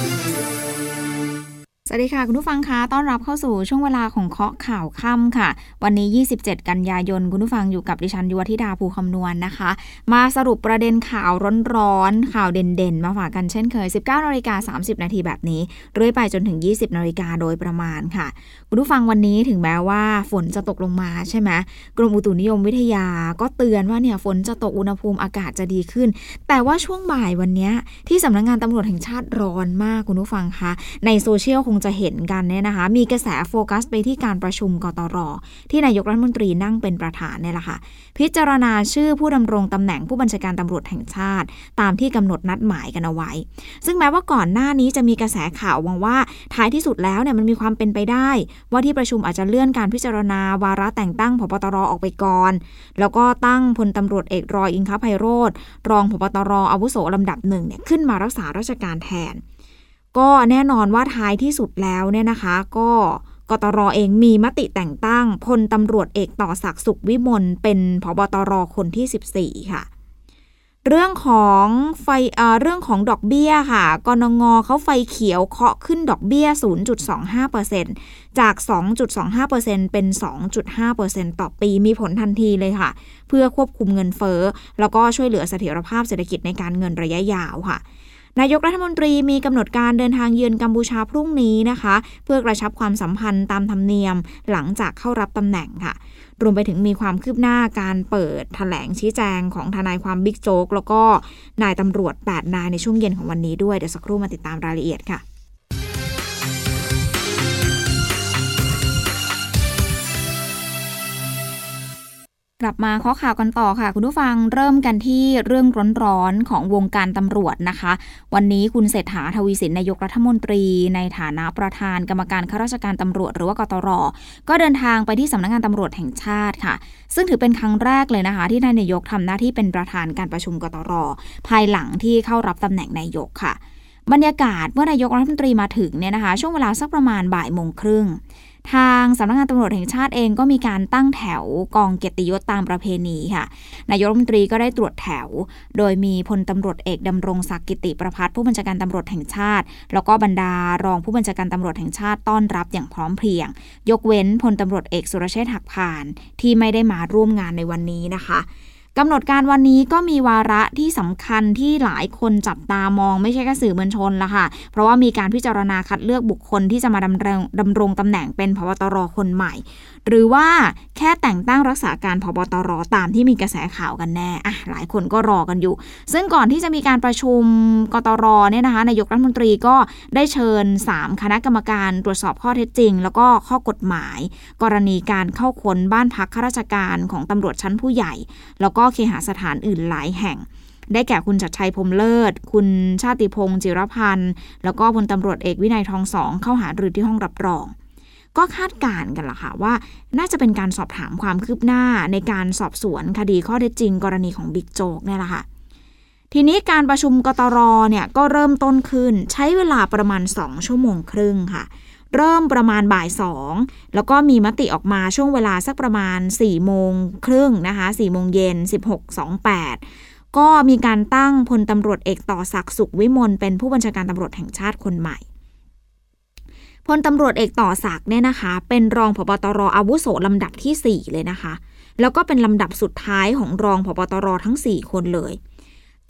ส วัสดีค่ะคุณผู้ฟังคะต้อนรับเข้าสู่ช่วงเวลาของเคาะข่าวค่ำค่ะ วันนี้ 27 กันยายน คุณผู้ฟังอยู่กับดิฉันยุวธิดาภูคำนวณนนะคะ มาสรุปประเด็นข่าวร้อนๆ ข่าวเด่นๆ มาฝากกันเช่นเคย 19นาฬิกา30 นาทีแบบนี้ เรื่อยไปจนถึง 20นาฬิกาโดยประมาณค่ะ คุณผู้ฟังวันนี้ถึงแม้ว่าฝนจะตกลงมาใช่ไหมกรมอุตุนิยมวิทยาก็เตือนว่าเนี่ยฝนจะตกอุณหภูมิอากาศจะดีขึ้น แต่ว่าช่วงบ่ายวันนี้ที่สำนักงงานตำรวจแห่งชาติร้อนมากคุณผู้ฟังคะในโซเชียลคงจะเห็นกันเนี่ยนะคะ มีกระแสโฟกัสไปที่การประชุมกตร ที่นายกรัฐมนตรีนั่งเป็นประธานเนี่ยแหละค่ะ พิจารณาชื่อผู้ดำรงตำแหน่งผู้บัญชาการตำรวจแห่งชาติ ตามที่กำหนดนัดหมายกันเอาไว้ ซึ่งแม้ว่าก่อนหน้านี้จะมีกระแสข่าววังว่าท้ายที่สุดแล้วเนี่ยมันมีความเป็นไปได้ ว่าที่ประชุมอาจจะเลื่อนการพิจารณาวาระแต่งตั้งพบตรออกไปก่อน แล้วก็ตั้งพลตำรวจเอกรอยอิงคภัยโรธรองพบตรอาวุโสลำดับหนึ่งเนี่ยขึ้นมารักษาราชการแทน ก็แน่นอนว่าท้ายที่สุดแล้วเนี่ยนะคะ ก็กตรเองมีมติแต่งตั้งพลตำรวจเอกต่อศักดิ์สุขวิมลเป็นพบตรคนที่ 14 ค่ะ เรื่องของไฟเเรื่องของดอกเบี้ยค่ะกนงเขาไฟเขียวเคาะขึ้นดอกเบี้ย 0.25%จาก 2.25%เป็น 2.5%ต่อปีมีผลทันทีเลยค่ะ เพื่อควบคุมเงินเฟ้อ แล้วก็ช่วยเหลือเสถียรภาพเศรษฐกิจในการเงินระยะยาวค่ะ นายกรัฐมนตรีมีกำหนดการเดินทางเยือนกัมพูชาพรุ่งนี้นะคะ เพื่อกระชับความสัมพันธ์ตามธรรมเนียมหลังจากเข้ารับตำแหน่งค่ะ รวมไปถึงมีความคืบหน้าการเปิดถแถลงชี้แจงของทนายความบิ๊กโจ๊กแล้วก็นายตำรวจ 8 นายในช่วงเย็นของวันนี้ด้วยเดี๋ยวสักครู่มาติดตามรายละเอียดค่ะ กลับมาข้อข่าวกันต่อค่ะ คุณผู้ฟังเริ่มกันที่เรื่องร้อนๆของวงการตำรวจนะคะ วันนี้คุณเศรษฐาทวีสินนายกรัฐมนตรี ในฐานะประธานกรรมการข้าราชการตำรวจหรือว่ากตร ก็เดินทางไปที่สำนักงานตำรวจแห่งชาติค่ะ ซึ่งถือเป็นครั้งแรกเลยนะคะ ที่นายกทำหน้าที่เป็นประธานการประชุมกตร ภายหลังที่เข้ารับตำแหน่งนายกค่ะ บรรยากาศเมื่อนายกรัฐมนตรีมาถึงเนี่ยนะคะ ช่วงเวลาสักประมาณบ่ายโมงครึ่ง ทางสำนักงานตำรวจแห่งชาติเองก็มีการตั้งแถวกองเกียรติยศตามประเพณีค่ะ นายกรัฐมนตรีก็ได้ตรวจแถว โดยมีพลตำรวจเอกดำรงศักดิ์กิติประพัฒน์ผู้บัญชาการตำรวจแห่งชาติ แล้วก็บรรดารองผู้บัญชาการตำรวจแห่งชาติต้อนรับอย่างพร้อมเพรียง ยกเว้นพลตำรวจเอกสุรเชษฐ์หักพาน ที่ไม่ได้มาร่วมงานในวันนี้นะคะ กำหนดการวันนี้ก็มีวาระที่สำคัญที่หลายคนจับตามองไม่ใช่แค่สื่อมวลชนละค่ะ เพราะว่ามีการพิจารณาคัดเลือกบุคคลที่จะมาดำรงดำรงตำแหน่งเป็นพบตรคนใหม่ หรือว่าแค่แต่งตั้งรักษาการพบตรตามที่มีกระแสข่าวกันแน่อะหลายคนก็รอกันอยู่ ซึ่งก่อนที่จะมีการประชุมกตรเนี่ยนะคะนายกรัฐมนตรีก็ได้เชิญ 3 คณะกรรมการตรวจสอบข้อเท็จจริง แล้วก็ข้อกฎหมาย กรณีการเข้าค้นบ้านพักข้าราชการของตำรวจชั้นผู้ใหญ่ แล้วก็เคหสถานอื่นหลายแห่งได้แก่คุณจัดชัยพรมเลิศ คุณชาติพงศ์จิรพันธ์ แล้วก็พลตำรวจเอกวินัยทองสอง เข้าหารือที่ห้องรับรอง ก็คาดการณ์กันล่ะค่ะว่าน่าจะเป็นการสอบถามความคืบหน้าในการสอบสวนคดีข้อเท็จจริง กรณีของบิ๊กโจ๊กเนี่ยแหละค่ะทีนี้การประชุมกตรเนี่ยก็เริ่มต้นขึ้นใช้เวลาประมาณ 2 ชั่วโมงครึ่งค่ะ เริ่มประมาณบ่ายสองแล้วก็มีมติออกมาช่วงเวลาสักประมาณ4ี่โมงครึ่งนะคะ4ี่โมงเย็น 16.28 ก็มีการตั้งพลตำรวจเอกต่อศักดิ์สุขวิมลเป็นผู้บัญชาการตำรวจแห่งชาติคนใหม่ พลตำรวจเอกต่อศักดิ์เนี่ยนะคะ เป็นรองผบตรอาวุโสลำดับที่ 4 เลยนะคะ แล้วก็เป็นลำดับสุดท้ายของรองผบตรทั้ง 4 คนเลย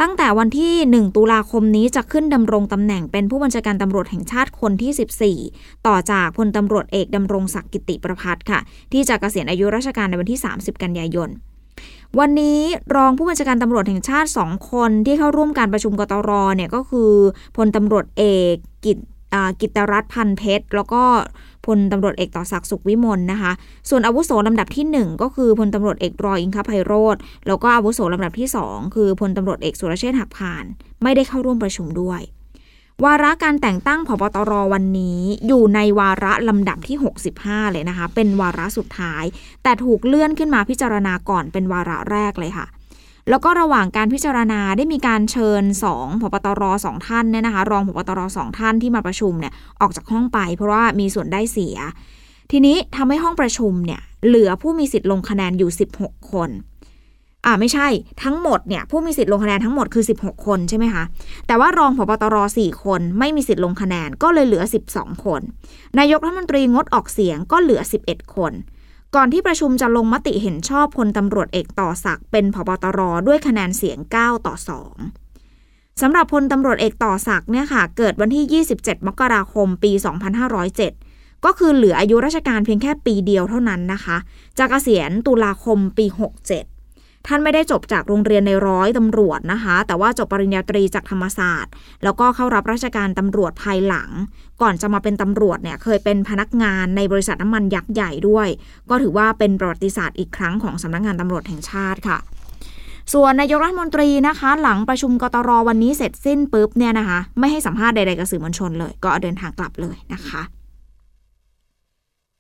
ตั้งแต่วันที่ 1 ตุลาคมนี้จะขึ้นดำรงตำแหน่งเป็นผู้บัญชาการตำรวจแห่งชาติคนที่ 14 ต่อจากพลตำรวจเอกดำรงศักดิ์กิติประพัฒน์ค่ะ ที่จะเกษียณอายุราชการในวันที่ 30 กันยายนวันนี้รองผู้บัญชาการตำรวจแห่งชาติ 2 คนที่เข้าร่วมการประชุมกตรเนี่ยก็คือพลตำรวจเอกกิต กิตรัตพันเพชร แล้วก็พลตำรวจเอกต่อศักดิ์สุขวิมลนะคะ ส่วนอาวุโสลำดับที่ 1 ก็คือพลตำรวจเอกรอยอิงคภัยโรธแล้วก็อาวุโสลำดับที่ 2 คือพลตำรวจเอกสุรเชษฐ์หักพาน ไม่ได้เข้าร่วมประชุมด้วย วาระการแต่งตั้งผบตรวันนี้ อยู่ในวาระลำดับที่ 65 เลยนะคะ เป็นวาระสุดท้าย แต่ถูกเลื่อนขึ้นมาพิจารณาก่อนเป็นวาระแรกเลยค่ะ แล้วก็ระหว่างการพิจารณาได้มีการเชิญ2ผบตรสองท่านเนี่ยนะคะ รองผบตรสองท่านที่มาประชุมเนี่ยออกจากห้องไป เพราะว่ามีส่วนได้เสีย ทีนี้ทำให้ห้องประชุมเนี่ยเหลือผู้มีสิทธิ์ลงคะแนนอยู่ 16 คนอ่าไม่ใช่ทั้งหมดเนี่ยผู้มีสิทธิ์ลงคะแนนทั้งหมดคือ 16 คนใช่ไหมคะแต่ว่ารองผบตร4คนไม่มีสิทธิ์ลงคะแนนก็เลยเหลือ 12 คน นายกรัฐมนตรีงดออกเสียงก็เหลือ 11 คน ก่อนที่ประชุมจะลงมติเห็นชอบพลตำรวจเอกต่อศักดิ์เป็นผบตรด้วยคะแนนเสียง 9 ต่อ 2สำหรับพลตำรวจเอกต่อศักดิ์เนี่ยค่ะ เกิดวันที่ 27 มกราคม ปี 2507 ก็คือเหลืออายุราชการเพียงแค่ปีเดียวเท่านั้นนะคะ จะเกษียณตุลาคมปี 67 ท่านไม่ได้จบจากโรงเรียนในร้อยตำรวจนะคะ แต่ว่าจบปริญญาตรีจากธรรมศาสตร์ แล้วก็เข้ารับราชการตำรวจภายหลัง ก่อนจะมาเป็นตำรวจเนี่ยเคยเป็นพนักงานในบริษัทน้ำมันยักษ์ใหญ่ด้วย ก็ถือว่าเป็นประวัติศาสตร์อีกครั้งของสำนักงงานตำรวจแห่งชาติค่ะส่วนนายกรัฐมนตรีนะคะ หลังประชุมกตรวันนี้เสร็จสิ้นปุ๊บเนี่ยนะคะ ไม่ให้สัมภาษณ์ใดๆกับสื่อมวลชนเลย ก็เดินทางกลับเลยนะคะ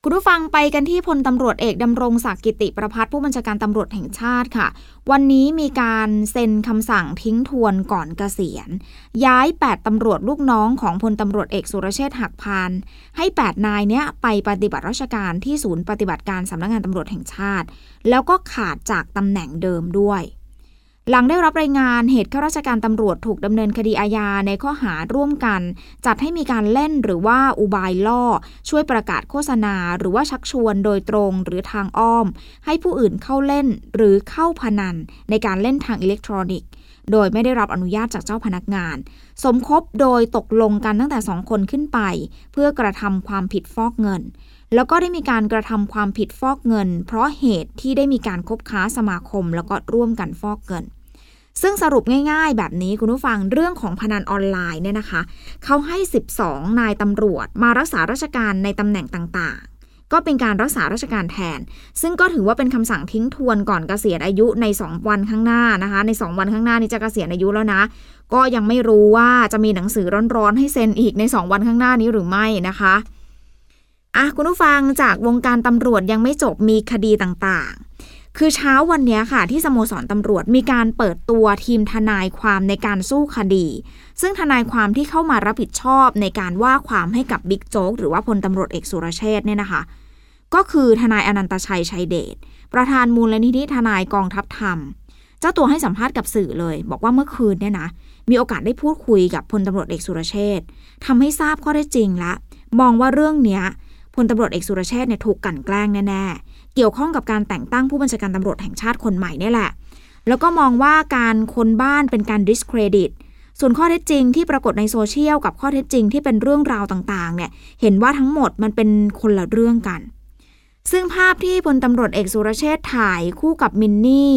คุณผู้ฟังไปกันที่พลตำรวจเอกดำรงศักดิ์กิติประพัฒผู้บัญชาการตำรวจแห่งชาติค่ะ วันนี้มีการเซ็นคำสั่งทิ้งทวนก่อนเกษียณ ย้าย 8ตำรวจลูกน้องของพลตำรวจเอกสุรเชษฐ์หักพาน ให้ 8 นายเนี้ยไปปฏิบัติราชการที่ศูนย์ปฏิบัติการสำนักงงานตำรวจแห่งชาติ แล้วก็ขาดจากตำแหน่งเดิมด้วย หลังได้รับรายงานเหตุข้าราชการตำรวจถูกดำเนินคดีอาญาในข้อหาร่วมกัน จัดให้มีการเล่นหรือว่าอุบายล่อ ช่วยประกาศโฆษณา หรือว่าชักชวนโดยตรงหรือทางอ้อม ให้ผู้อื่นเข้าเล่นหรือเข้าพนัน ในการเล่นทางอิเล็กทรอนิกส์ โดยไม่ได้รับอนุญาตจากเจ้าพนักงาน สมคบโดยตกลงกันตั้งแต่สองคนขึ้นไป เพื่อกระทำความผิดฟอกเงิน แล้วก็ได้มีการกระทำความผิดฟอกเงิน เพราะเหตุที่ได้มีการคบค้าสมาคม แล้วก็ร่วมกันฟอกเงิน ซึ่งสรุปง่าย ๆ แบบนี้คุณผู้ฟังเรื่องของพนันออนไลน์เนี่ยนะคะ เขาให้ 12 นายตำรวจ มารักษาราชการในตำแหน่งต่างๆก็เป็นการรักษาราชการแทน ซึ่งก็ถือว่าเป็นคำสั่งทิ้งทวนก่อนเกษียณอายุใน 2 วันข้างหน้านะคะ ใน 2 วันข้างหน้านี้จะเกษียณอายุแล้วนะ ก็ยังไม่รู้ว่าจะมีหนังสือร้อนๆให้เซ็นอีกใน 2 วันข้างหน้านี้หรือไม่นะคะ อะคุณผู้ฟังจากวงการตำรวจยังไม่จบมีคดีต่างๆ คือเช้าวันนี้ค่ะ ที่สโมสรตำรวจมีการเปิดตัวทีมทนายความในการสู้คดี ซึ่งทนายความที่เข้ามารับผิดชอบในการว่าความให้กับบิ๊กโจ๊กหรือว่าพลตำรวจเอกสุรเชษเนี่ยนะคะ ก็คือทนายอนันตชัยชัยเดชประธานมูลนิธิทนายกองทัพธรรมเจ้าตัวให้สัมภาษณ์กับสื่อเลย บอกว่าเมื่อคืนเนี่ยนะมีโอกาสได้พูดคุยกับพลตำรวจเอกสุรเชษทำให้ทราบข้อได้จริงละ มองว่าเรื่องเนี้ย พลตำรวจเอกสุรเชษเนี่ยถูกกันแกล้งแน่ๆ เกี่ยวข้องกับการแต่งตั้งผู้บัญชาการตำรวจแห่งชาติคนใหม่นี่แหละ แล้วก็มองว่าการคนบ้านเป็นการ discredit ส่วนข้อเท็จจริงที่ปรากฏในโซเชียลกับข้อเท็จจริงที่เป็นเรื่องราวต่างๆ เนี่ย เห็นว่าทั้งหมดมันเป็นคนละเรื่องกัน ซึ่งภาพที่พลตำรวจเอกสุรเชษถ่ายคู่กับมินนี่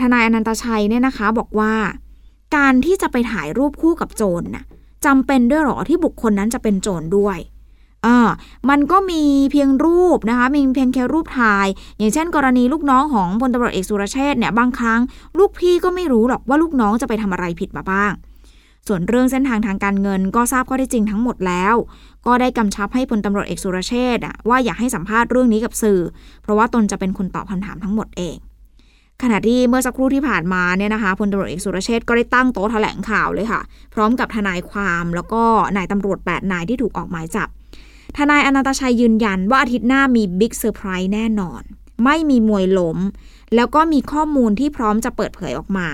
ทนายอนันตชัยเนี่ยนะคะบอกว่าการที่จะไปถ่ายรูปคู่กับโจรน่ะจำเป็นด้วยหรอที่บุคคลนั้นจะเป็นโจรด้วย อ่ามันก็มีเพียงรูปนะคะ มีเพียงแค่รูปถ่าย อย่างเช่น กรณีลูกน้องของพลตำรวจเอกสุรเชษเนี่ย บางครั้ง ลูกพี่ก็ไม่รู้หรอกว่าลูกน้องจะไปทำอะไรผิดมาบ้าง ส่วนเรื่องเส้นทางทางการเงินก็ทราบข้อได้จริงทั้งหมดแล้ว ก็ได้กำชับให้พลตำรวจเอกสุรเชษฐ์ว่าอย่าให้สัมภาษณ์เรื่องนี้กับสื่อ เพราะว่าตนจะเป็นคนตอบคำถามทั้งหมดเองขณะที่เมื่อสักครู่ที่ผ่านมาเนี่ยนะคะพลตำรวจเอกสุรเชษฐ์ก็ได้ตั้งโต๊ะแถลงข่าวเลยค่ะ พร้อมกับทนายความแล้วก็นายตำรวจ 8 นายที่ถูกออกหมายจับ ทนายอนันตชัยยืนยันว่าอาทิตย์หน้ามีบิ๊กเซอร์ไพรส์แน่นอน ไม่มีมวยล้ม แล้วก็มีข้อมูลที่พร้อมจะเปิดเผยออกมา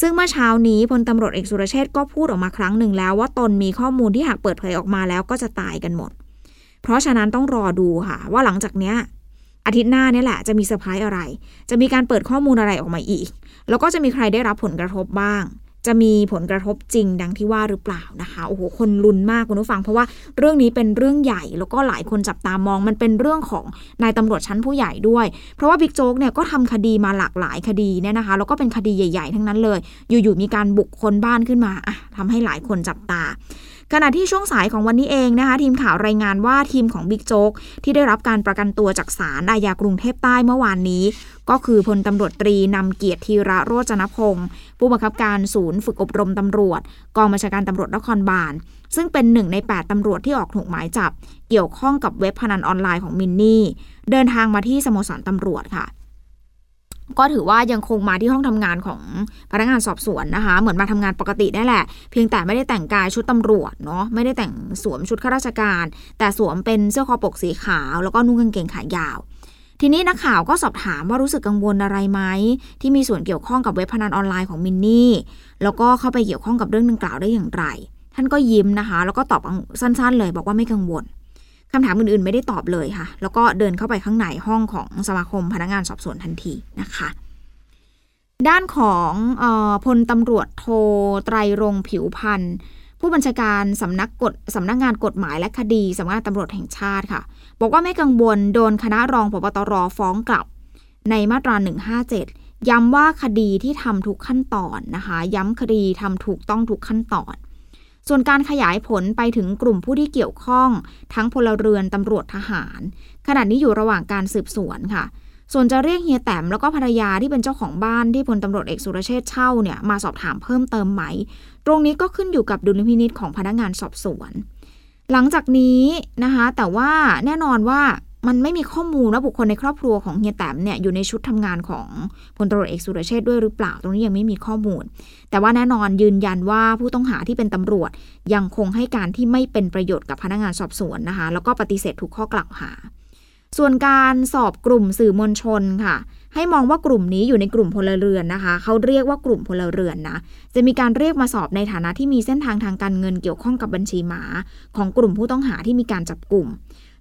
ซึ่งเมื่อเช้านี้พลตำรวจเอกสุรเชษฐ์ก็พูดออกมาครั้งหนึ่งแล้ว ว่าตนมีข้อมูลที่หากเปิดเผยออกมาแล้วก็จะตายกันหมด เพราะฉะนั้นต้องรอดูค่ะ ว่าหลังจากเนี้ยอาทิตย์หน้านี่แหละจะมีเซอร์ไพรส์อะไร จะมีการเปิดข้อมูลอะไรออกมาอีก แล้วก็จะมีใครได้รับผลกระทบบ้าง จะมีผลกระทบจริงดังที่ว่าหรือเปล่านะคะโอ้โหคนลุ้นมากคุณผู้ฟัง เพราะว่าเรื่องนี้เป็นเรื่องใหญ่แล้วก็หลายคนจับตามอง มันเป็นเรื่องของนายตำรวจชั้นผู้ใหญ่ด้วย เพราะว่าบิ๊กโจ๊กเนี่ยก็ทำคดีมาหลากหลายคดีเนี่ยนะคะแล้วก็เป็นคดีใหญ่ ๆ ทั้งนั้นเลย อยู่ๆมีการบุกค้นบ้านขึ้นมาอะทำให้หลายคนจับตา ขณะที่ช่วงสายของวันนี้เองนะคะ ทีมข่าวรายงานว่าทีมของบิ๊กโจ๊กที่ได้รับการประกันตัวจากศาลอาญากรุงเทพใต้เมื่อวานนี้ ก็คือพลตำรวจตรีนำเกียรติธีระโรจนพงศ์ผู้บังคับการศูนย์ฝึกอบรมตำรวจ กองบัญชาการตำรวจนครบาล ซึ่งเป็นหนึ่งใน 8ตำรวจที่ออกถูกหมายจับ เกี่ยวข้องกับเว็บพนันออนไลน์ของมินนี่เดินทางมาที่สโมสรตำรวจค่ะ ก็ถือว่ายังคงมาที่ห้องทำงานของพนักงานสอบสวนนะคะ เหมือนมาทำงานปกติได้แหละ เพียงแต่ไม่ได้แต่งกายชุดตำรวจเนาะไม่ได้แต่งสวมชุดข้าราชการ แต่สวมเป็นเสื้อคอปกสีขาว แล้วก็นุ่งกางเกงขายาว ทีนี้นักข่าวก็สอบถามว่ารู้สึกกังวลอะไรไหมที่มีส่วนเกี่ยวข้องกับเว็บพนันออนไลน์ของมินนี่แล้วก็เข้าไปเกี่ยวข้องกับเรื่องดังกล่าวได้อย่างไร ท่านก็ยิ้มนะคะ แล้วก็ตอบสั้นๆ เลยบอกว่าไม่กังวล คำถามอื่นๆ ไม่ได้ตอบเลยค่ะ แล้วก็เดินเข้าไปข้างในห้องของสมาคมพนักงานสอบสวนทันทีนะคะ ด้านของออพลตำรวจโทไตรรงผิวพันธ์ผู้บัญชาการสำนักกฎสำนักงานกฎหมายและคดีสำนักงานตำรวจแห่งชาติค่ะ บอกว่าไม่กังวลโดนคณะรองพบตรฟ้องกลับในมาตรา 157 ย้ำว่าคดีที่ทำทุกขั้นตอนนะคะ ย้ำคดีทำถูกต้องทุกขั้นตอน ส่วนการขยายผลไปถึงกลุ่มผู้ที่เกี่ยวข้อง ทั้งพลเรือนตำรวจทหาร ขณะนี้อยู่ระหว่างการสืบสวนค่ะ ส่วนจะเรียกเฮียแต้มแล้วก็ภรรยาที่เป็นเจ้าของบ้านที่พลตำรวจเอกสุรเชษเช่าเนี่ยมาสอบถามเพิ่มเติมไหม ตรงนี้ก็ขึ้นอยู่กับดุลพินิษของพนักงานสอบสวน หลังจากนี้นะคะ แต่ว่าแน่นอนว่า มันไม่มีข้อมูลว่าบุคคลในครอบครัวของเฮียแต้มเนี่ยอยู่ในชุดทำงานของพลตรวจเอกสุรเชษด้วยหรือเปล่า ตรงนี้ยังไม่มีข้อมูล แต่ว่าแน่นอนยืนยันว่าผู้ต้องหาที่เป็นตำรวจ ยังคงให้การที่ไม่เป็นประโยชน์กับพนักงานสอบสวนนะคะ แล้วก็ปฏิเสธทุกข้อกล่าวหา ส่วนการสอบกลุ่มสื่อมวลชนค่ะ ให้มองว่ากลุ่มนี้อยู่ในกลุ่มพลเรือนนะคะ เขาเรียกว่ากลุ่มพลเรือนนะ จะมีการเรียกมาสอบในฐานะที่มีเส้นทางทางการเงินเกี่ยวข้องกับบัญชีหมา ของกลุ่มผู้ต้องหาที่มีการจับกลุ่ม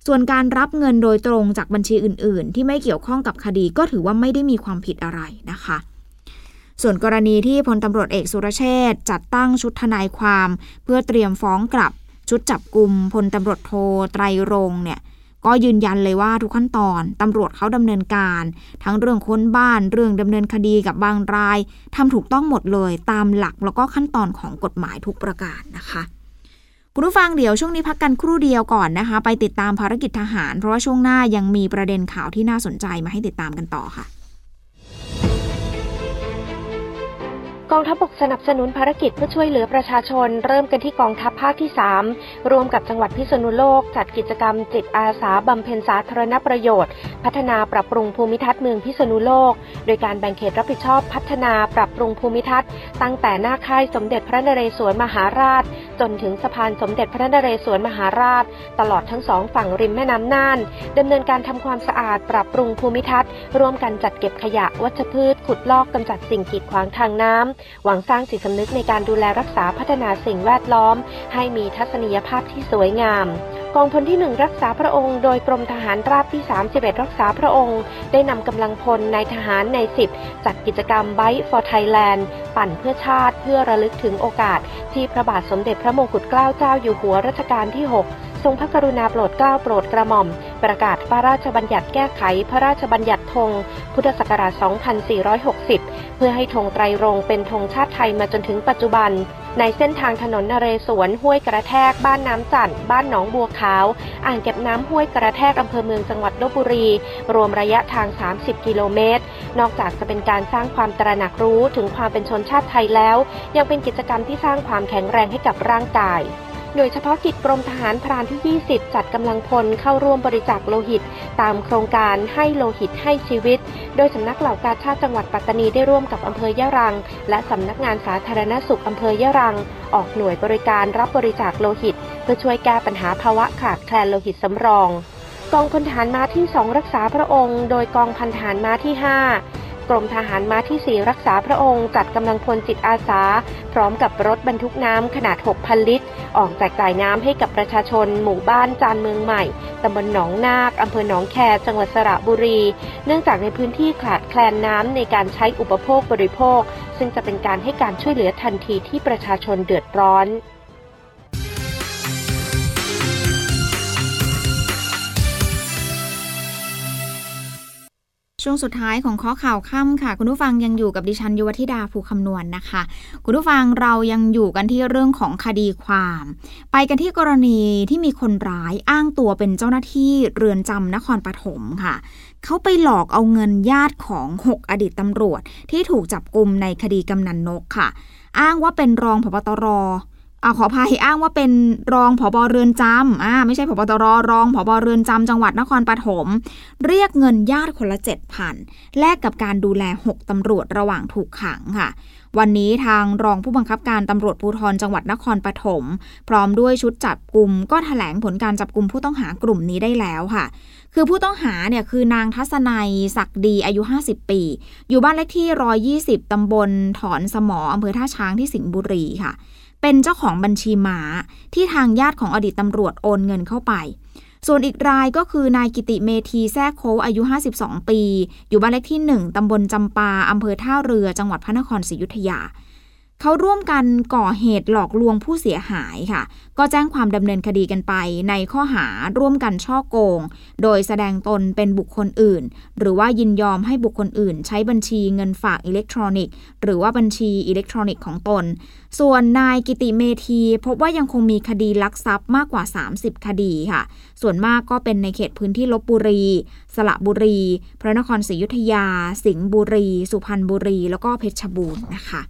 ส่วนการรับเงินโดยตรงจากบัญชีอื่น ๆ ที่ไม่เกี่ยวข้องกับคดีก็ถือว่าไม่ได้มีความผิดอะไรนะคะ ส่วนกรณีที่พลตำรวจเอกสุรเชษจัดตั้งชุดทนายความ เพื่อเตรียมฟ้องกลับชุดจับกลุ่มพลตำรวจโทไตรรงเนี่ยก็ยืนยันเลยว่าทุกขั้นตอนตำรวจเขาดำเนินการ ทั้งเรื่องค้นบ้านเรื่องดำเนินคดีกับบางรายทำถูกต้องหมดเลยตามหลักแล้วก็ขั้นตอนของกฎหมายทุกประการนะคะ คุณผู้ฟังเดี๋ยวช่วงนี้พักกันครู่เดียวก่อนนะคะ ไปติดตามภารกิจทหาร เพราะว่าช่วงหน้ายังมีประเด็นข่าวที่น่าสนใจมาให้ติดตามกันต่อค่ะ กองทัพบกสนับสนุนภารกิจเพื่อช่วยเหลือประชาชน เริ่มกันที่กองทัพภาคที่ 3รวมกับจังหวัดพิษณุโลก จัดกิจกรรมจิตอาสาบำเพ็ญสาธารณประโยชน์ พัฒนาปรับปรุงภูมิทัศน์เมืองพิษณุโลก โดยการแบ่งเขตรับผิดชอบพัฒนาปรับปรุงภูมิทัศน์ ตั้งแต่หน้าค่ายสมเด็จพระนเรศวรมหาราช จนถึงสะพานสมเด็จพระนเรศวรมหาราช ตลอดทั้งสองฝั่งริมแม่น้ำน่านดำเนินการทำความสะอาดปรับปรุงภูมิทัศน์ ร่วมกันจัดเก็บขยะวัชพืช ขุดลอกกำจัดสิ่งกีดขวางทางน้ำหวังสร้างจิตสำนึกในการดูแลรักษาพัฒนาสิ่งแวดล้อม ให้มีทัศนียภาพที่สวยงาม กองพลที่ 1 รักษาพระองค์ โดยกรมทหารราบที่ 31 รักษาพระองค์ ได้นำกำลังพลในทหารใน10จัดกิจกรรม Bike for Thailand ปั่นเพื่อชาติเพื่อระลึกถึงโอกาส ที่พระบาทสมเด็จพระมงกุฎเกล้าเจ้าอยู่หัวรัชกาลที่ 6 ทรงพระกรุณาโปรดเกล้าโปรดกระหม่อม ประกาศพระราชบัญญัติแก้ไขพระราชบัญญัติธงพุทธศักราช 2460 เพื่อให้ธงไตรรงเป็นธงชาติไทยมาจนถึงปัจจุบัน ในเส้นทางถนนนเรศวรห้วยกระแทก บ้านน้ำจันทร์บ้านหนองบัวขาว อ่างเก็บน้ำห้วยกระแทกอำเภอเมืองจังหวัดลบบุรี รวมระยะทาง 30 กิโลเมตร นอกจากจะเป็นการสร้างความตระหนักรู้ถึงความเป็นชนชาติไทยแล้ว ยังเป็นกิจกรรมที่สร้างความแข็งแรงให้กับร่างกาย โดยเฉพาะกิจกรมทหารพรานที่ 20 จัดกำลังพลเข้าร่วมบริจาคโลหิต ตามโครงการให้โลหิตให้ชีวิต โดยสำนักเหล่ากาชาติจังหวัดปัตตานีได้ร่วมกับอำเภอยะรัง และสำนักงานสาธารณสุขอำเภอยะรัง ออกหน่วยบริการรับบริจาคโลหิต เพื่อช่วยแก้ปัญหาภาวะขาดแคลนโลหิตสำรอง กองพลทหารม้าที่ 2 รักษาพระองค์ โดยกองพันทหารม้าที่ 5 กรมทหารม้าที่ 4 รักษาพระองค์จัดกำลังพลจิตอาสา พร้อมกับรถบรรทุกน้ำขนาด 6,000 ลิตร ออกแจกจ่ายน้ำให้กับประชาชน หมู่บ้านจานเมืองใหม่ตำบลหนองนาคอำเภอหนองแค จังหวัดสระบุรี เนื่องจากในพื้นที่ขาดแคลนน้ำในการใช้อุปโภคบริโภค ซึ่งจะเป็นการให้การช่วยเหลือทันทีที่ประชาชนเดือดร้อน ช่วงสุดท้ายของข้อข่าวค่ำค่ะ คุณผู้ฟังยังอยู่กับดิฉันยุวธิดาภูคำนวณนนะคะ คุณผู้ฟังเรายังอยู่กันที่เรื่องของคดีความ ไปกันที่กรณีที่มีคนร้ายอ้างตัวเป็นเจ้าหน้าที่เรือนจำนครปฐมค่ะเขาไปหลอกเอาเงินญาติของ 6 อดีตตำรวจ ที่ถูกจับกลุ่มในคดีกำนันนกค่ะ อ้างว่าเป็นรองผบตร อขอพายอ้างว่าเป็นรองผอบเรือนจำอ่าไม่ใช่ผบตรรองผอบเรือนจำจังหวัดนครปฐมเรียกเงินญาติคนละเจ็ดพันแลกกับการดูแลหกตำรวจระหว่างถูกขังค่ะ วันนี้ทางรองผู้บังคับการตำรวจภูธรจังหวัดนครปฐมพร้อมด้วยชุดจับกลุ่มก็ถแถลงผลการจับกลุ่มผู้ต้องหากลุ่มนี้ได้แล้วค่ะคือผู้ต้องหาเนี่ยคือนางทัศนัยศักดีอายุ 50 ปี อยู่บ้านเลขที่ 120 ตำบลถอนสมออำเภอท่าช้างที่สิงห์บุรีค่ะ เป็นเจ้าของบัญชีหมาที่ทางญาติของอดีตตำรวจโอนเงินเข้าไป ส่วนอีกรายก็คือนายกิติเมธีแท้โคอายุ 52 ปี อยู่บ้านเลขที่ 1 ตำบลจำปา อำเภอท่าเรือ จังหวัดพระนครศรีอยุธยา เขาร่วมกันก่อเหตุหลอกลวงผู้เสียหายค่ะ ก็แจ้งความดำเนินคดีกันไปในข้อหาร่วมกันฉ้อโกง โดยแสดงตนเป็นบุคคลอื่น หรือว่ายินยอมให้บุคคลอื่น ใช้บัญชีเงินฝากอิเล็กทรอนิกส์หรือว่าบัญชีอิเล็กทรอนิกส์ของตน ส่วนนายกิติเมธีพบว่ายังคงมีคดีลักทรัพย์มากกว่า 30 คดีค่ะ ส่วนมากก็เป็นในเขตพื้นที่ลบบุรี สระบุรี พระนครศรีอยุธยา สิงห์บุรี สุพรรณบุรี แล้วก็เพชรบูรณ์นะคะ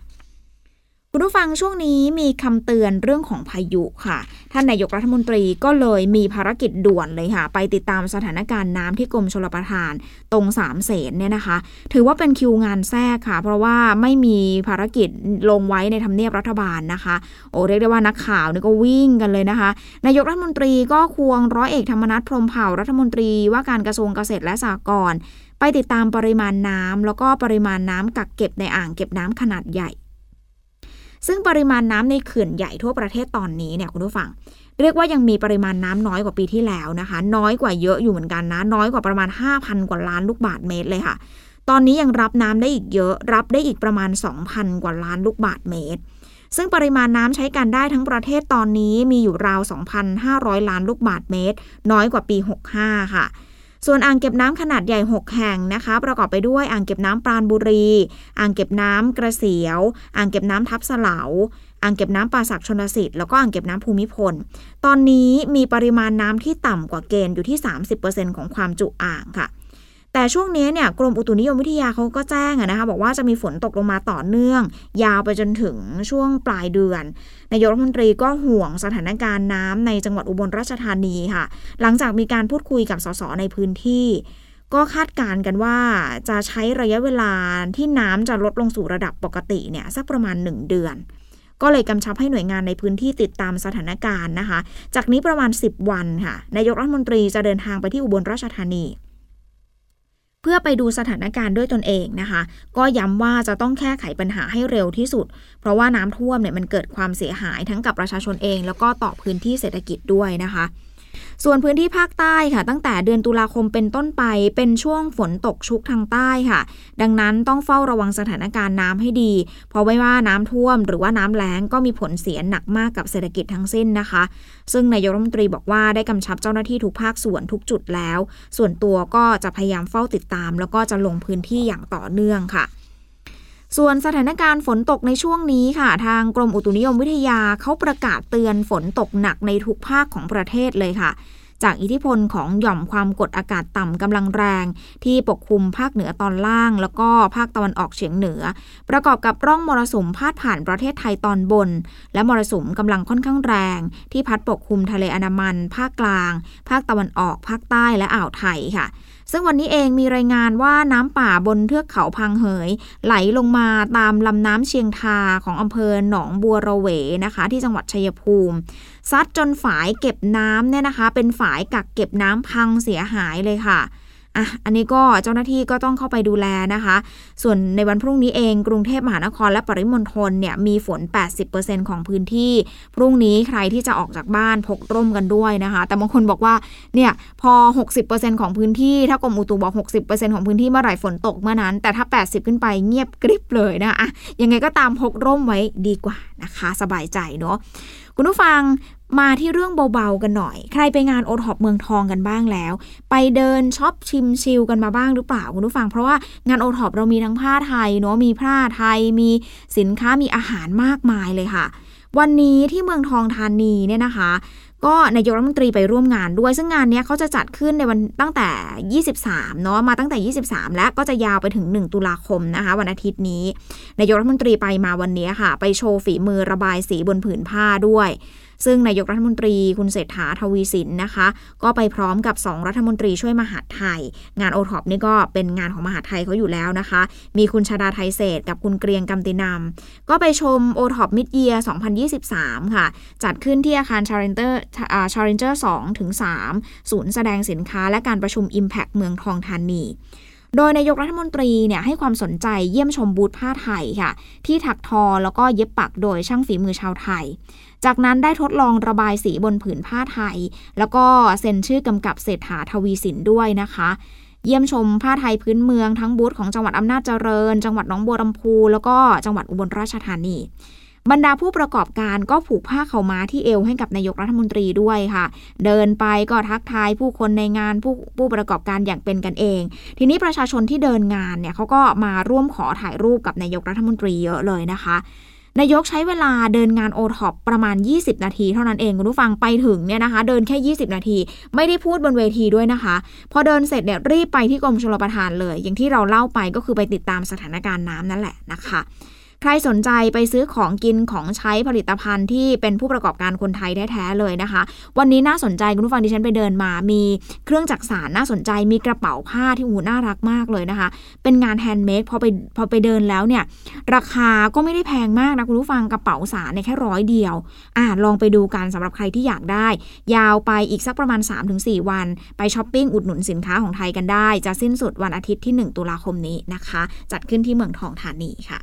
คุณผู้ฟังช่วงนี้มีคำเตือนเรื่องของพายุค่ะ ท่านนายกรัฐมนตรีก็เลยมีภารกิจด่วนเลยค่ะ ไปติดตามสถานการณ์น้ำที่กรมชลประทาน ตรงสามเสนเนี่ยนะคะ ถือว่าเป็นคิวงานแทรกค่ะ เพราะว่าไม่มีภารกิจลงไว้ในทำเนียบรัฐบาลนะคะ โอ้เรียกได้ว่านักข่าวนี่ก็วิ่งกันเลยนะคะ นายกรัฐมนตรีก็ควงร้อยเอกธรรมนัฐพรมเผ่ารัฐมนตรีว่าการกระทรวงเกษตรและสหกรณ์ไปติดตามปริมาณน้ำแล้วก็ปริมาณน้ำกักเก็บในอ่างเก็บน้ำขนาดใหญ่ ซึ่งปริมาณน้ำในเขื่อนใหญ่ทั่วประเทศตอนนี้เนี่ยคุณผู้ฟัง เรียกว่ายังมีปริมาณน้ำน้อยกว่าปีที่แล้วนะคะ น้อยกว่าเยอะอยู่เหมือนกันนะ น้อยกว่าประมาณ 5,000 กว่าล้านลูกบาทเมตรเลยค่ะ ตอนนี้ยังรับน้ำได้อีกเยอะ รับได้อีกประมาณ 2,000 กว่าล้านลูกบาทเมตร ซึ่งปริมาณน้ำใช้การได้ทั้งประเทศตอนนี้มีอยู่ราว 2,500 ล้านลูกบาทเมตร น้อยกว่าปี 65 ค่ะ ส่วนอ่างเก็บน้ำขนาดใหญ่ 6 แห่งนะคะ ประกอบไปด้วยอ่างเก็บน้ำปราณบุรี อ่างเก็บน้ำกระเสียว อ่างเก็บน้ำทับสลาอ่างเก็บน้ำป่าสักชนสิทธิ์แล้วก็อ่างเก็บน้ำภูมิพล ตอนนี้มีปริมาณน้ำที่ต่ำกว่าเกณฑ์อยู่ที่ 30%ของความจุอ่างค่ะ แต่ช่วงนี้เนี่ยกรมอุตุนิยมวิทยาเขาก็แจ้งนะคะบอกว่าจะมีฝนตกลงมาต่อเนื่อง ยาวไปจนถึงช่วงปลายเดือนนายกรัฐมนตรีก็ห่วงสถานการณ์น้ำในจังหวัดอุบลราชธานีค่ะ หลังจากมีการพูดคุยกับสสในพื้นที่ ก็คาดการณ์กันว่าจะใช้ระยะเวลาที่น้ำจะลดลงสู่ระดับปกติเนี่ยสักประมาณ 1 เดือนก็เลยกำชับให้หน่วยงานในพื้นที่ติดตามสถานการณ์นะคะ จากนี้ประมาณ 10 วันค่ะ นายกรัฐมนตรีจะเดินทางไปที่อุบลราชธานี เพื่อไปดูสถานการณ์ด้วยตนเองนะคะ ก็ย้ำว่าจะต้องแก้ไขปัญหาให้เร็วที่สุด เพราะว่าน้ำท่วมเนี่ยมันเกิดความเสียหายทั้งกับประชาชนเอง แล้วก็ต่อพื้นที่เศรษฐกิจด้วยนะคะ ส่วนพื้นที่ภาคใต้ค่ะ ตั้งแต่เดือนตุลาคมเป็นต้นไปเป็นช่วงฝนตกชุกทางใต้ค่ะ ดังนั้นต้องเฝ้าระวังสถานการณ์น้ำให้ดี เพราะไม่ว่าน้ำท่วมหรือว่าน้ำแล้งก็มีผลเสียหนักมากกับเศรษฐกิจทั้งสิ้นนะคะ ซึ่งนายกรัฐมนตรีบอกว่าได้กำชับเจ้าหน้าที่ทุกภาคส่วนทุกจุดแล้ว ส่วนตัวก็จะพยายามเฝ้าติดตาม แล้วก็จะลงพื้นที่อย่างต่อเนื่องค่ะ ส่วนสถานการณ์ฝนตกในช่วงนี้ค่ะ ทางกรมอุตุนิยมวิทยาเขาประกาศเตือนฝนตกหนักในทุกภาคของประเทศเลยค่ะ จากอิทธิพลของหย่อมความกดอากาศต่ำกำลังแรง ที่ปกคลุมภาคเหนือตอนล่าง แล้วก็ภาคตะวันออกเฉียงเหนือ ประกอบกับร่องมรสุมพาดผ่านประเทศไทยตอนบน และมรสุมกำลังค่อนข้างแรง ที่พัดปกคลุมทะเลอันดามัน ภาคกลาง ภาคตะวันออก ภาคใต้และอ่าวไทยค่ะ ซึ่งวันนี้เองมีรายงานว่าน้ำป่าบนเทือกเขาพังเหย ไหลลงมาตามลำน้ำเชียงทาของอำเภอหนองบัวระเวนะคะ ที่จังหวัดชัยภูมิ ซัดจนฝายเก็บน้ำเนี่ยนะคะ เป็นฝายกักเก็บน้ำพังเสียหายเลยค่ะ อะอันนี้ก็เจ้าหน้าที่ก็ต้องเข้าไปดูแลนะคะ ส่วนในวันพรุ่งนี้เองกรุงเทพมหานครและปริมณฑลเนี่ยมีฝน 80%ของพื้นที่ พรุ่งนี้ใครที่จะออกจากบ้านพกร่มกันด้วยนะคะ แต่บางคนบอกว่าเนี่ยพอ 60%ของพื้นที่ถ้ากรมอุตุบอก 60%ของพื้นที่เมื่อไหร่ฝนตกเมื่อนั้น แต่ถ้า 80 ขึ้นไปเงียบกริบเลยนะอะยังไงก็ตามพกร่มไว้ดีกว่านะคะ สบายใจเนาะคุณผู้ฟัง มาที่เรื่องเบาๆกันหน่อย ใครไปงานโอท็อปเมืองทองกันบ้างแล้ว ไปเดินช็อปชิมชิลกันมาบ้างหรือเปล่าคุณผู้ฟัง เพราะว่างานโอท็อปเรามีทั้งผ้าไทยเนาะมีผ้าไทย มีสินค้ามีอาหารมากมายเลยค่ะ วันนี้ที่เมืองทองธานีเนี่ยนะคะ ก็นายกรัฐมนตรีไปร่วมงานด้วย ซึ่งงานนี้เขาจะจัดขึ้นในวันตั้งแต่ 23 เนาะมาตั้งแต่ 23 แล้วก็จะยาวไปถึง 1 ตุลาคมนะคะ วันอาทิตย์นี้นายกรัฐมนตรีไปมาวันนี้ค่ะ ไปโชว์ฝีมือระบายสีบนผืนผ้าด้วย ซึ่งนายกรัฐมนตรีคุณเศรษฐาทวีสินนะคะ ก็ไปพร้อมกับ 2 รัฐมนตรีช่วยมหาดไทย งานโอท็อปนี่ก็เป็นงานของมหาดไทยเขาอยู่แล้วนะคะ มีคุณชาดาไทยเศรษฐ์กับคุณเกรียงกัลป์ตินันท์ก็ไปชมโอท็อป Midyear 2023 ค่ะ จัดขึ้นที่อาคารชาเลนเจอร์ชาเลนเจอร์2ถึง3ศูนย์แสดงสินค้าและการประชุม Impact เมืองทองธานีโดยนายกรัฐมนตรีเนี่ยให้ความสนใจเยี่ยมชมบูธผ้าไทยค่ะ ที่ถักทอแล้วก็เย็บปักโดยช่างฝีมือชาวไทย จากนั้นได้ทดลองระบายสีบนผืนผ้าไทย แล้วก็เซ็นชื่อกำกับเศรษฐาทวีสินด้วยนะคะ เยี่ยมชมผ้าไทยพื้นเมืองทั้งบูธของจังหวัดอำนาจเจริญ จังหวัดหนองบัวลำพู แล้วก็จังหวัดอุบลราชธานีบรรดาผู้ประกอบการก็ผูกผ้าเข่าม้าที่เอวให้กับนายกรัฐมนตรีด้วยค่ะ เดินไปก็ทักทายผู้คนในงานผู้ผู้ประกอบการอย่างเป็นกันเอง ทีนี้ประชาชนที่เดินงานเนี่ยเขาก็มาร่วมขอถ่ายรูปกับนายกรัฐมนตรีเยอะเลยนะคะ นายกใช้เวลาเดินงานโอท็อปประมาณ 20 นาที เท่านั้นเองคุณผู้ฟังไปถึงเนี่ยนะคะ เดินแค่ 20 นาที ไม่ได้พูดบนเวทีด้วยนะคะ พอเดินเสร็จเนี่ยรีบไปที่กรมชลประทานเลย อย่างที่เราเล่าไปก็คือไปติดตามสถานการณ์น้ำนั่นแหละนะคะ ใครสนใจไปซื้อของกินของใช้ผลิตภัณฑ์ที่เป็นผู้ประกอบการคนไทยแท้ๆเลยนะคะ วันนี้น่าสนใจคุณผู้ฟังดิฉันไปเดินมา มีเครื่องจักสานน่าสนใจมีกระเป๋าผ้าที่หูน่ารักมากเลยนะคะ เป็นงานแฮนด์เมดพอไปพอไปเดินแล้วเนี่ย ราคาก็ไม่ได้แพงมากนะคุณผู้ฟังกระเป๋าสานเนี่ยแค่ร้อยเดียว อ่าลองไปดูกันสำหรับใครที่อยากได้ ยาวไปอีกสักประมาณ 3-4 วัน ไปช้อปปิ้งอุดหนุนสินค้าของไทยกันได้ จะสิ้นสุดวันอาทิตย์ที่ 1 ตุลาคมนี้นะคะ จัดขึ้นที่เมืองทองธานีค่ะ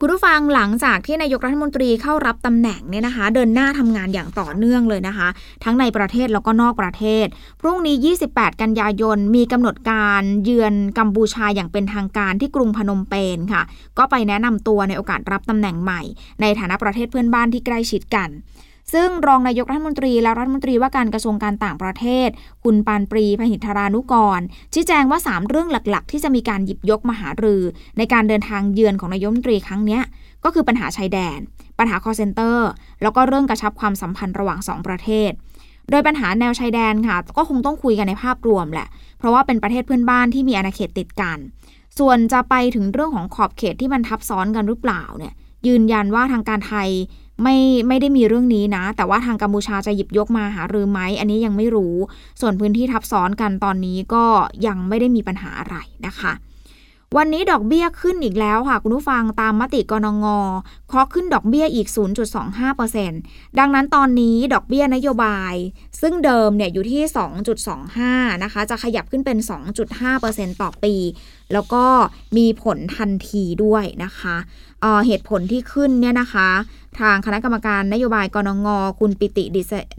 คุณผู้ฟังหลังจากที่นายกรัฐมนตรีเข้ารับตำแหน่งเนี่ยนะคะ เดินหน้าทำงานอย่างต่อเนื่องเลยนะคะ ทั้งในประเทศแล้วก็นอกประเทศ พรุ่งนี้ 28 กันยายนมีกำหนดการเยือนกัมพูชาอย่างเป็นทางการที่กรุงพนมเปญค่ะ ก็ไปแนะนำตัวในโอกาสรับตำแหน่งใหม่ ในฐานะประเทศเพื่อนบ้านที่ใกล้ชิดกัน ซึ่งรองนายกรัฐมนตรีและรัฐมนตรีว่าการกระทรวงการต่างประเทศ คุณปานปรีพหิทธารานุกร ชี้แจงว่า 3 เรื่องหลักๆ ที่จะมีการหยิบยกมาหารือ ในการเดินทางเยือนของนายกรัฐมนตรีครั้งนี้ก็คือปัญหาชายแดน ปัญหาคอเซนเตอร์ แล้วก็เรื่องกระชับความสัมพันธ์ระหว่าง 2 ประเทศ โดยปัญหาแนวชายแดนค่ะ ก็คงต้องคุยกันในภาพรวมแหละ เพราะว่าเป็นประเทศเพื่อนบ้านที่มีอาณาเขตติดกัน ส่วนจะไปถึงเรื่องของขอบเขตที่มันทับซ้อนกันหรือเปล่าเนี่ยยืนยันว่าทางการไทย ไม่ไม่ได้มีเรื่องนี้นะ แต่ว่าทางกัมพูชาจะหยิบยกมาหารือไหมอันนี้ยังไม่รู้ ส่วนพื้นที่ทับซ้อนกันตอนนี้ก็ยังไม่ได้มีปัญหาอะไรนะคะวันนี้ดอกเบี้ยขึ้นอีกแล้วค่ะ คุณผู้ฟังตามมติกรงงเคาะขึ้นดอกเบี้ยอีก 0.25%ดังนั้นตอนนี้ดอกเบี้ยนโยบาย ซึ่งเดิมเนี่ยอยู่ที่ 2.25 นะคะ จะขยับขึ้นเป็น 2.5%ต่อปี แล้วก็มีผลทันทีด้วยนะคะ เหตุผลที่ขึ้นเนี่ยนะคะ ทางคณะกรรมการนโยบายกรงงคุณปิติ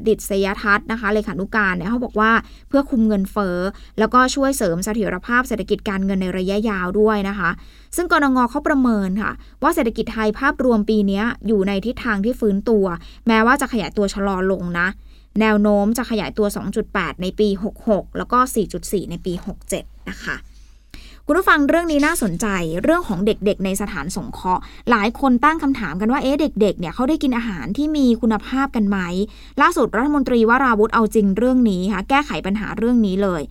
ดิษยทัศน์นะคะเลขานุการเนี่ยเขาบอกว่าเพื่อคุมเงินเฟ้อแล้วก็ช่วยเสริมเสถียรภาพเศรษฐกิจการเงินในระยะยาวด้วยนะคะ ซึ่งกรงงเขาประเมินค่ะ ว่าเศรษฐกิจไทยภาพรวมปีนี้อยู่ในทิศทางที่ฟื้นตัว แม้ว่าจะขยายตัวชะลอลงนะ แนวโน้มจะขยายตัว 2.8 ในปี 66 แล้วก็ 4.4 ในปี 67 นะคะ คุณผู้ฟังเรื่องนี้น่าสนใจเรื่องของเด็กๆ ในสถานสงเคราะห์ หลายคนตั้งคำถามกันว่าเอ๊ะเด็กๆเนี่ยเขาได้กินอาหารที่มีคุณภาพกันไหม ล่าสุดรัฐมนตรีวราวุธเอาจริงเรื่องนี้ค่ะแก้ไขปัญหาเรื่องนี้เลย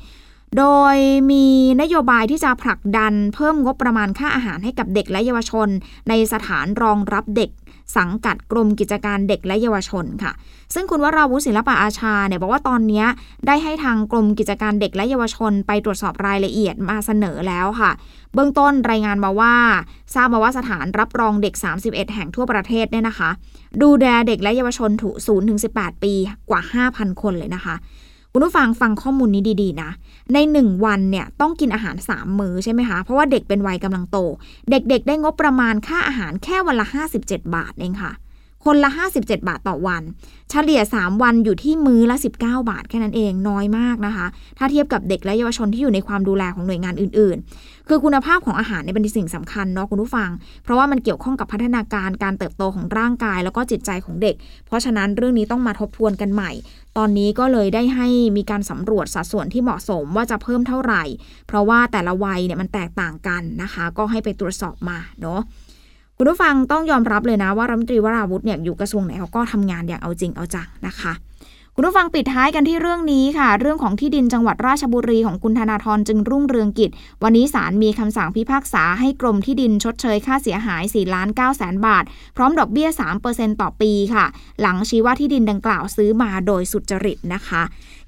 โดยมีนโยบายที่จะผลักดันเพิ่มงบประมาณค่าอาหารให้กับเด็กและเยาวชน ในสถานรองรับเด็ก สังกัดกรมกิจการเด็กและเยาวชนค่ะ ซึ่งคุณวราวุฒิศิลปะอาชาเนี่ยบอกว่าตอนนี้ได้ให้ทางกรมกิจการเด็กและเยาวชน ไปตรวจสอบรายละเอียดมาเสนอแล้วค่ะ เบื้องต้นรายงานมาว่า ทราบมาว่าสถานรับรองเด็ก 31 แห่งทั่วประเทศเนี่ยนะคะ ดูแลเด็กและเยาวชนถูก0ถึง18 ปีกว่า 5,000 คนเลยนะคะ คุณผู้ฟังฟังข้อมูลนี้ดีๆนะ ในหนึ่งวันเนี่ยต้องกินอาหาร 3 มื้อใช่ไหมคะ เพราะว่าเด็กเป็นวัยกำลังโต เด็กๆ ได้งบประมาณค่าอาหารแค่วันละ 57 บาทเองค่ะ คนละ 57 บาทต่อวัน เฉลี่ย 3 วันอยู่ที่มื้อละ 19 บาทแค่นั้นเองน้อยมากนะคะ ถ้าเทียบกับเด็กและเยาวชนที่อยู่ในความดูแลของหน่วยงานอื่น ๆ คือคุณภาพของอาหารเนี่ยเป็นสิ่งสำคัญเนาะคุณผู้ฟัง เพราะว่ามันเกี่ยวข้องกับพัฒนาการการเติบโตของร่างกาย แล้วก็จิตใจของเด็ก เพราะฉะนั้นเรื่องนี้ต้องมาทบทวนกันใหม่ ตอนนี้ก็เลยได้ให้มีการสำรวจสัดส่วนที่เหมาะสมว่าจะเพิ่มเท่าไหร่ เพราะว่าแต่ละวัยเนี่ยมันแตกต่างกันนะคะ ก็ให้ไปตรวจสอบมาเนาะ คุณผู้ฟังต้องยอมรับเลยนะว่ารัฐมนตรีวราวุธเนี่ยอยู่กระทรวงไหนเขาก็ทำงานอย่างเอาจริงเอาจังนะคะคุณผู้ฟังปิดท้ายกันที่เรื่องนี้ค่ะ เรื่องของที่ดินจังหวัดราชบุรีของคุณธนาธรจึงรุ่งเรืองกิจ วันนี้ศาลมีคำสั่งพิพากษาให้กรมที่ดินชดเชยค่าเสียหาย 4 ล้าน9แสนบาท พร้อมดอกเบี้ย 3%ต่อปีค่ะ หลังชี้ว่าที่ดินดังกล่าวซื้อมาโดยสุจริตนะคะ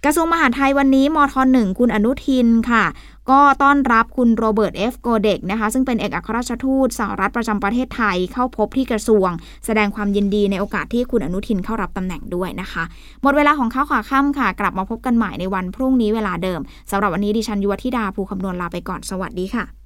กระทรวงมหาดไทยวันนี้มทหนึ่งคุณอนุทินค่ะ ก็ต้อนรับคุณโรเบิร์ตเอฟโกเด็กนะคะ ซึ่งเป็นเอกอัครราชทูตสหรัฐประจำประเทศไทยเข้าพบที่กระทรวง แสดงความยินดีในโอกาสที่คุณอนุทินเข้ารับตำแหน่งด้วยนะคะ หมดเวลาของข้าวขาค่ำค่ะ กลับมาพบกันใหม่ในวันพรุ่งนี้เวลาเดิมสำหรับวันนี้ดิฉันยุวธิดาภูคำนวณลาไปก่อนสวัสดีค่ะ